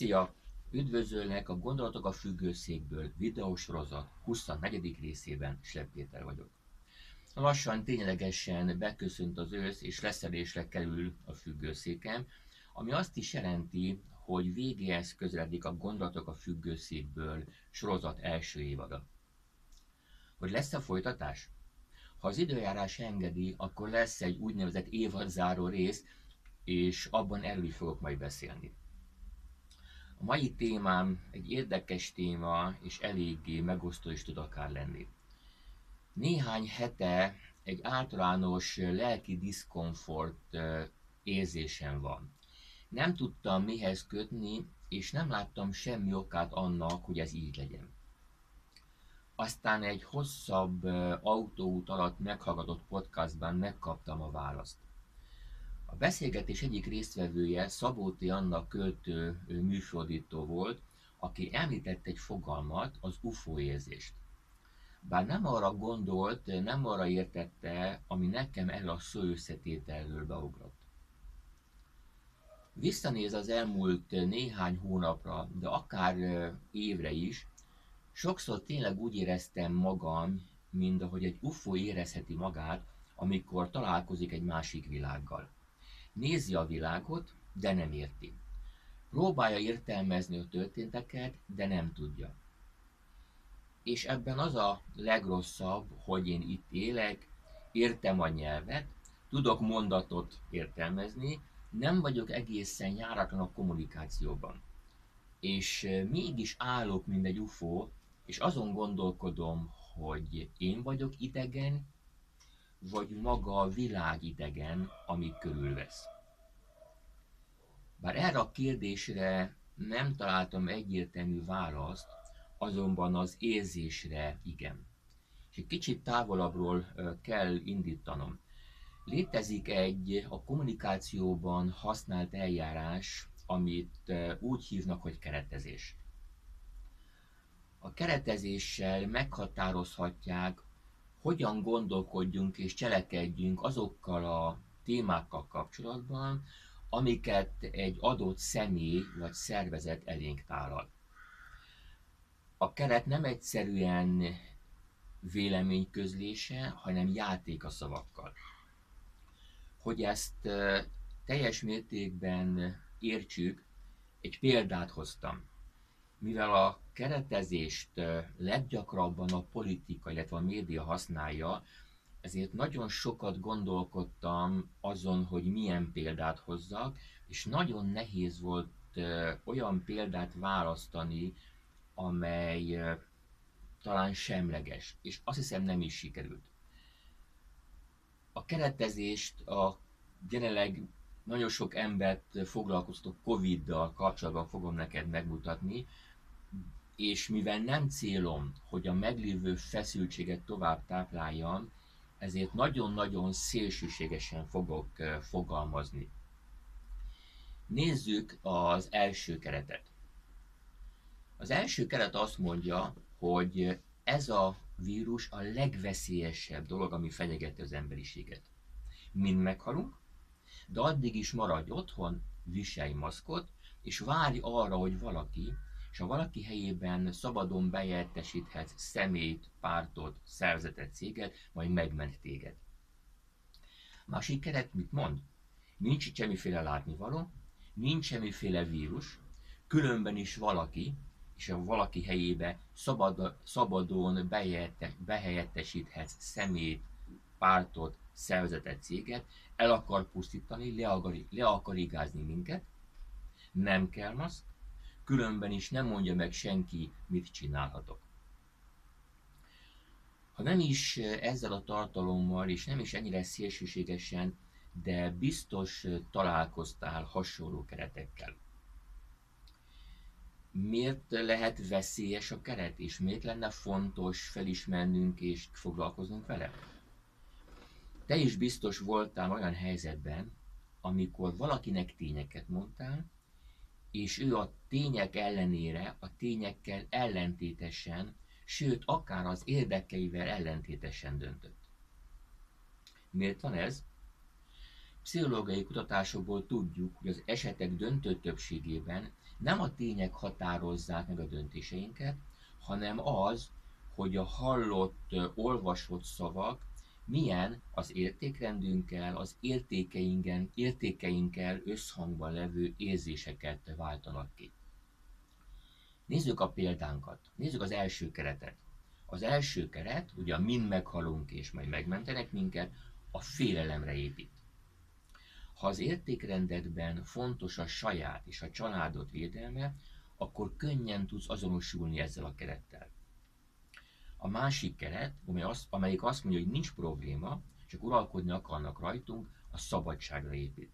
Szia! Üdvözölnek a Gondolatok a függőszékből videósorozat 24. részében Slepp Péter vagyok. Lassan ténylegesen beköszönt az ősz és leszelésre kerül a függőszékem, ami azt is jelenti, hogy végéhez közeledik a Gondolatok a függőszékből sorozat első évada. Hogy lesz-e folytatás? Ha az időjárás engedi, akkor lesz egy úgynevezett évadzáró rész, és abban erről fogok majd beszélni. A mai témám egy érdekes téma, és eléggé megosztó is tud akár lenni. Néhány hete egy általános lelki diszkomfort érzésem van. Nem tudtam mihez kötni, és nem láttam semmi okát annak, hogy ez így legyen. Aztán egy hosszabb autóút alatt meghallgatott podcastban megkaptam a választ. A beszélgetés egyik résztvevője Szabóti Anna költő műfordító volt, aki említett egy fogalmat, az UFO érzést. Bár nem arra gondolt, nem arra értette, ami nekem el a szó összetételről beugrott. Visszanéz az elmúlt néhány hónapra, de akár évre is, sokszor tényleg úgy éreztem magam, mint ahogy egy UFO érezheti magát, amikor találkozik egy másik világgal. Nézi a világot, de nem érti. Próbálja értelmezni a történteket, de nem tudja. És ebben az a legrosszabb, hogy én itt élek, értem a nyelvet, tudok mondatot értelmezni, nem vagyok egészen járatlan a kommunikációban. És mégis állok, mint egy UFO, és azon gondolkodom, hogy én vagyok idegen, vagy maga a világ idegen, ami körülvesz. Bár erre a kérdésre nem találtam egyértelmű választ, azonban az érzésre igen. És egy kicsit távolabbról kell indítanom. Létezik egy a kommunikációban használt eljárás, amit úgy hívnak, hogy keretezés. A keretezéssel meghatározhatják hogyan gondolkodjunk és cselekedjünk azokkal a témákkal kapcsolatban, amiket egy adott személy vagy szervezet elénk tárad. A keret nem egyszerűen véleményközlése, hanem játék a szavakkal. Hogy ezt teljes mértékben értsük, egy példát hoztam mivel a keretezést leggyakrabban a politika, illetve a média használja, ezért nagyon sokat gondolkodtam azon, hogy milyen példát hozzak, és nagyon nehéz volt olyan példát választani, amely talán semleges, és azt hiszem nem is sikerült. A keretezést a jelenleg nagyon sok embert foglalkoztató Covid-dal kapcsolatban fogom neked megmutatni, és mivel nem célom, hogy a meglévő feszültséget tovább tápláljam, ezért nagyon-nagyon szélsőségesen fogok fogalmazni. Nézzük az első keretet. Az első keret azt mondja, hogy ez a vírus a legveszélyesebb dolog, ami fenyegeti az emberiséget. Mind meghalunk, de addig is maradj otthon, viselj maszkot, és várj arra, hogy valaki, és ha valaki helyében szabadon bejelentesíthetsz szemét, pártot, szervezetet, céget, majd megment téged. Másik keret mit mond? Nincs itt semmiféle látnivaló, nincs semmiféle vírus, különben is valaki, és a valaki helyébe szabad, szabadon behelyettesíthetsz szemét, pártot, szervezetet, céget, el akar pusztítani, le akar, le akar igázni minket, nem kell maszk, különben is nem mondja meg senki, mit csinálhatok. Ha nem is ezzel a tartalommal, és nem is ennyire szélsőségesen, de biztos találkoztál hasonló keretekkel. Miért lehet veszélyes a keret, és miért lenne fontos felismernünk és foglalkoznunk vele? Te is biztos voltál olyan helyzetben, amikor valakinek tényeket mondtál, és ő a tények ellenére, a tényekkel ellentétesen, sőt, akár az érdekeivel ellentétesen döntött. Miért van ez? Pszichológiai kutatásokból tudjuk, hogy az esetek döntő többségében nem a tények határozzák meg a döntéseinket, hanem az, hogy a hallott, olvasott szavak milyen az értékrendünkkel, az értékeinkkel, értékeinkkel összhangban levő érzéseket váltanak ki. Nézzük a példánkat. Nézzük az első keretet. Az első keret, ugye a mind meghalunk és majd megmentenek minket, a félelemre épít. Ha az értékrendedben fontos a saját és a családot védelme, akkor könnyen tudsz azonosulni ezzel a kerettel. A másik keret, amely azt, amelyik azt mondja, hogy nincs probléma, csak uralkodni akarnak rajtunk, a szabadságra épít.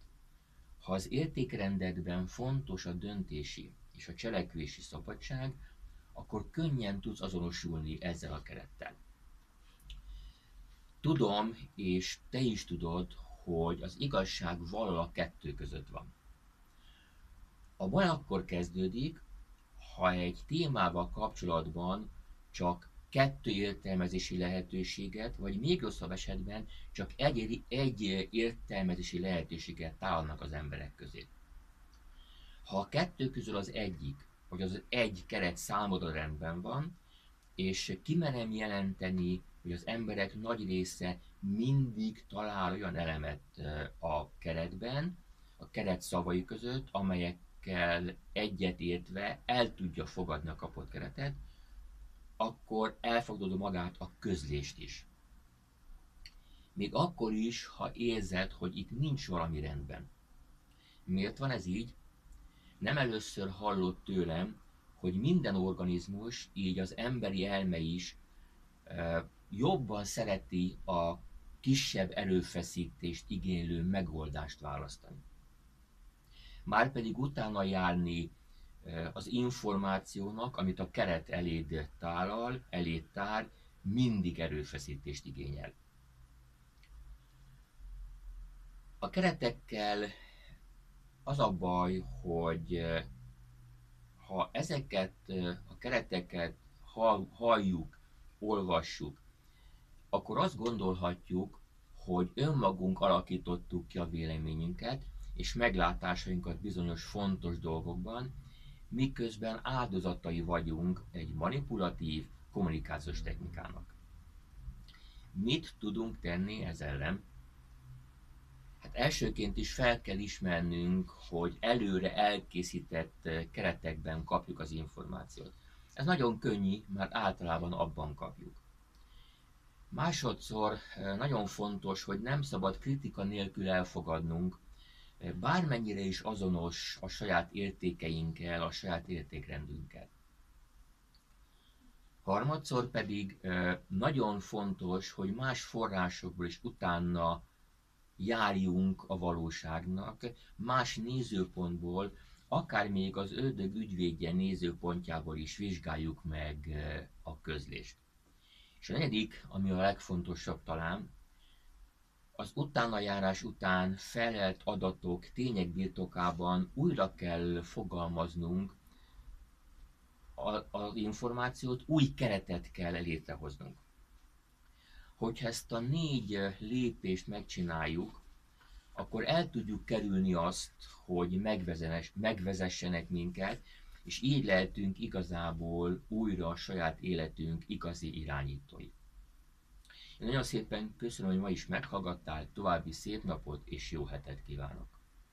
Ha az értékrendedben fontos a döntési és a cselekvési szabadság, akkor könnyen tudsz azonosulni ezzel a kerettel. Tudom, és te is tudod, hogy az igazság valahol a kettő között van. A baj akkor kezdődik, ha egy témával kapcsolatban csak kettő értelmezési lehetőséget, vagy még rosszabb esetben csak egy, egy értelmezési lehetőséget találnak az emberek közé. Ha a kettő közül az egyik, vagy az egy keret számodra rendben van, és kimerem jelenteni, hogy az emberek nagy része mindig talál olyan elemet a keretben, a keret szavai között, amelyekkel egyet értve el tudja fogadni a kapott keretet, akkor elfogadod magát a közlést is. Még akkor is, ha érzed, hogy itt nincs valami rendben. Miért van ez így? Nem először hallott tőlem, hogy minden organizmus, így az emberi elme is jobban szereti a kisebb erőfeszítést igénylő megoldást választani. Márpedig utána járni az információnak, amit a keret eléd tálal, eléd tár, mindig erőfeszítést igényel. A keretekkel az a baj, hogy ha ezeket a kereteket halljuk, olvassuk, akkor azt gondolhatjuk, hogy önmagunk alakítottuk ki a véleményünket és meglátásainkat bizonyos fontos dolgokban, miközben áldozatai vagyunk egy manipulatív kommunikációs technikának. Mit tudunk tenni ez ellen? Hát elsőként is fel kell ismernünk, hogy előre elkészített keretekben kapjuk az információt. Ez nagyon könnyű, mert általában abban kapjuk. Másodszor eh, nagyon fontos, hogy nem szabad kritika nélkül elfogadnunk, bármennyire is azonos a saját értékeinkkel, a saját értékrendünkkel. Harmadszor pedig nagyon fontos, hogy más forrásokból is utána járjunk a valóságnak, más nézőpontból, akár még az ördög ügyvédje nézőpontjából is vizsgáljuk meg a közlést. És a negyedik, ami a legfontosabb talán, az utánajárás után felelt adatok tények birtokában újra kell fogalmaznunk az információt, új keretet kell létrehoznunk. Hogyha ezt a négy lépést megcsináljuk, akkor el tudjuk kerülni azt, hogy megvezessenek minket, és így lehetünk igazából újra a saját életünk igazi irányítói. Nagyon szépen köszönöm, hogy ma is meghallgattál, további szép napot és jó hetet kívánok!